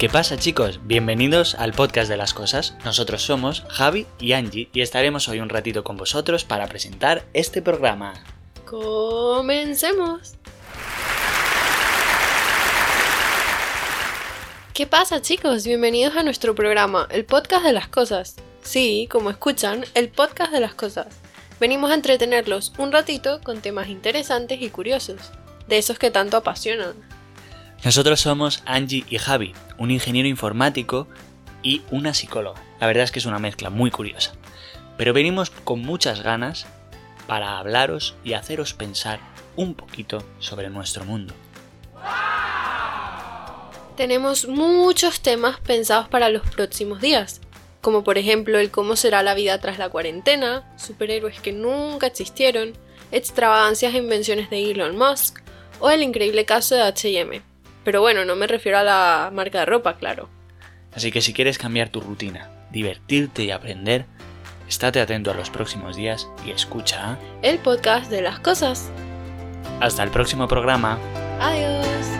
¿Qué pasa chicos? Bienvenidos al podcast de las cosas. Nosotros somos Javi y Angie y estaremos hoy un ratito con vosotros para presentar este programa. Comencemos. ¿Qué pasa chicos? Bienvenidos a nuestro programa, el podcast de las cosas. Sí, como escuchan, el podcast de las cosas. Venimos a entretenerlos un ratito con temas interesantes y curiosos, de esos que tanto apasionan. Nosotros somos Angie y Javi, un ingeniero informático y una psicóloga. La verdad es que es una mezcla muy curiosa. Pero venimos con muchas ganas para hablaros y haceros pensar un poquito sobre nuestro mundo. Tenemos muchos temas pensados para los próximos días, como por ejemplo el cómo será la vida tras la cuarentena, superhéroes que nunca existieron, extravagancias e invenciones de Elon Musk o el increíble caso de HM, pero bueno, no me refiero a la marca de ropa, claro. Así que si quieres cambiar tu rutina, divertirte y aprender, estate atento a los próximos días y escucha el podcast de las cosas. Hasta el próximo programa. Adiós.